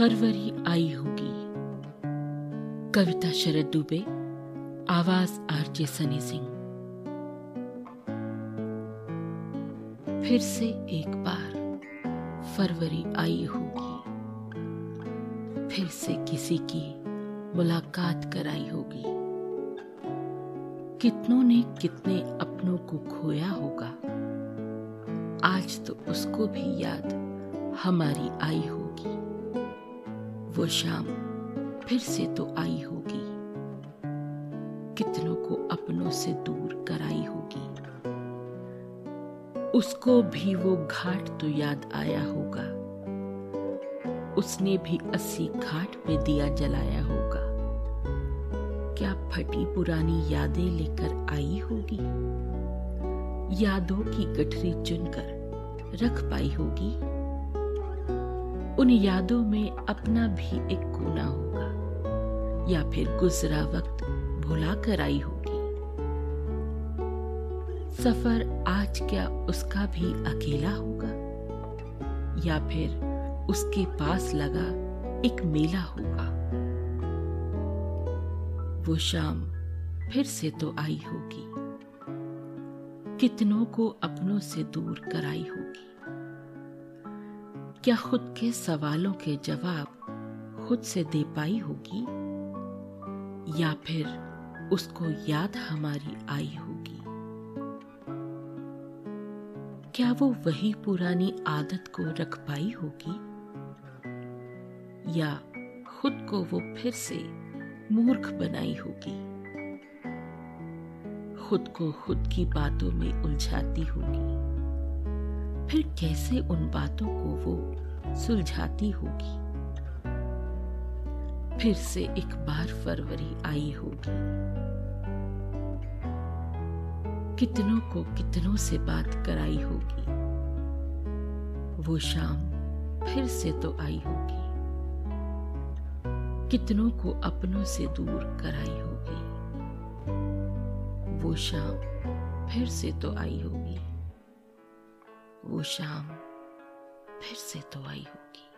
फरवरी आई होगी। कविता शरद दुबे, आवाज़ आरजे सनी सिंह। फिर से एक बार फरवरी आई होगी। फिर से किसी की मुलाकात कराई होगी। कितनों ने कितने अपनों को खोया होगा। आज तो उसको भी याद हमारी आई होगी। वो शाम फिर से तो आई होगी। कितनों को अपनों से दूर कराई होगी। उसको भी वो घाट तो याद आया होगा। उसने भी अस्सी घाट पे दिया जलाया होगा। क्या फटी पुरानी यादें लेकर आई होगी? यादों की गठरी चुनकर रख पाई होगी? उन यादों में अपना भी एक कोना होगा, या फिर गुजरा वक्त भुला कर आई होगी। सफ़र आज क्या उसका भी अकेला होगा, या फिर उसके पास लगा एक मेला होगा? वो शाम फिर से तो आई होगी, कितनों को अपनों से दूर कराई होगी। क्या खुद के सवालों के जवाब खुद से दे पाई होगी? या फिर उसको याद हमारी आई होगी? क्या वो वही पुरानी आदत को रख पाई होगी? या खुद को वो फिर से मूर्ख बनाई होगी? खुद को खुद की बातों में उलझाती होगी। फिर कैसे उन बातों को वो सुलझाती होगी? फिर से एक बार फरवरी आई होगी। कितनों को कितनों से बात कराई होगी? वो शाम फिर से तो आई होगी। कितनों को अपनों से दूर कराई होगी? वो शाम फिर से तो आई होगी। वो शाम फिर से तो आई होगी।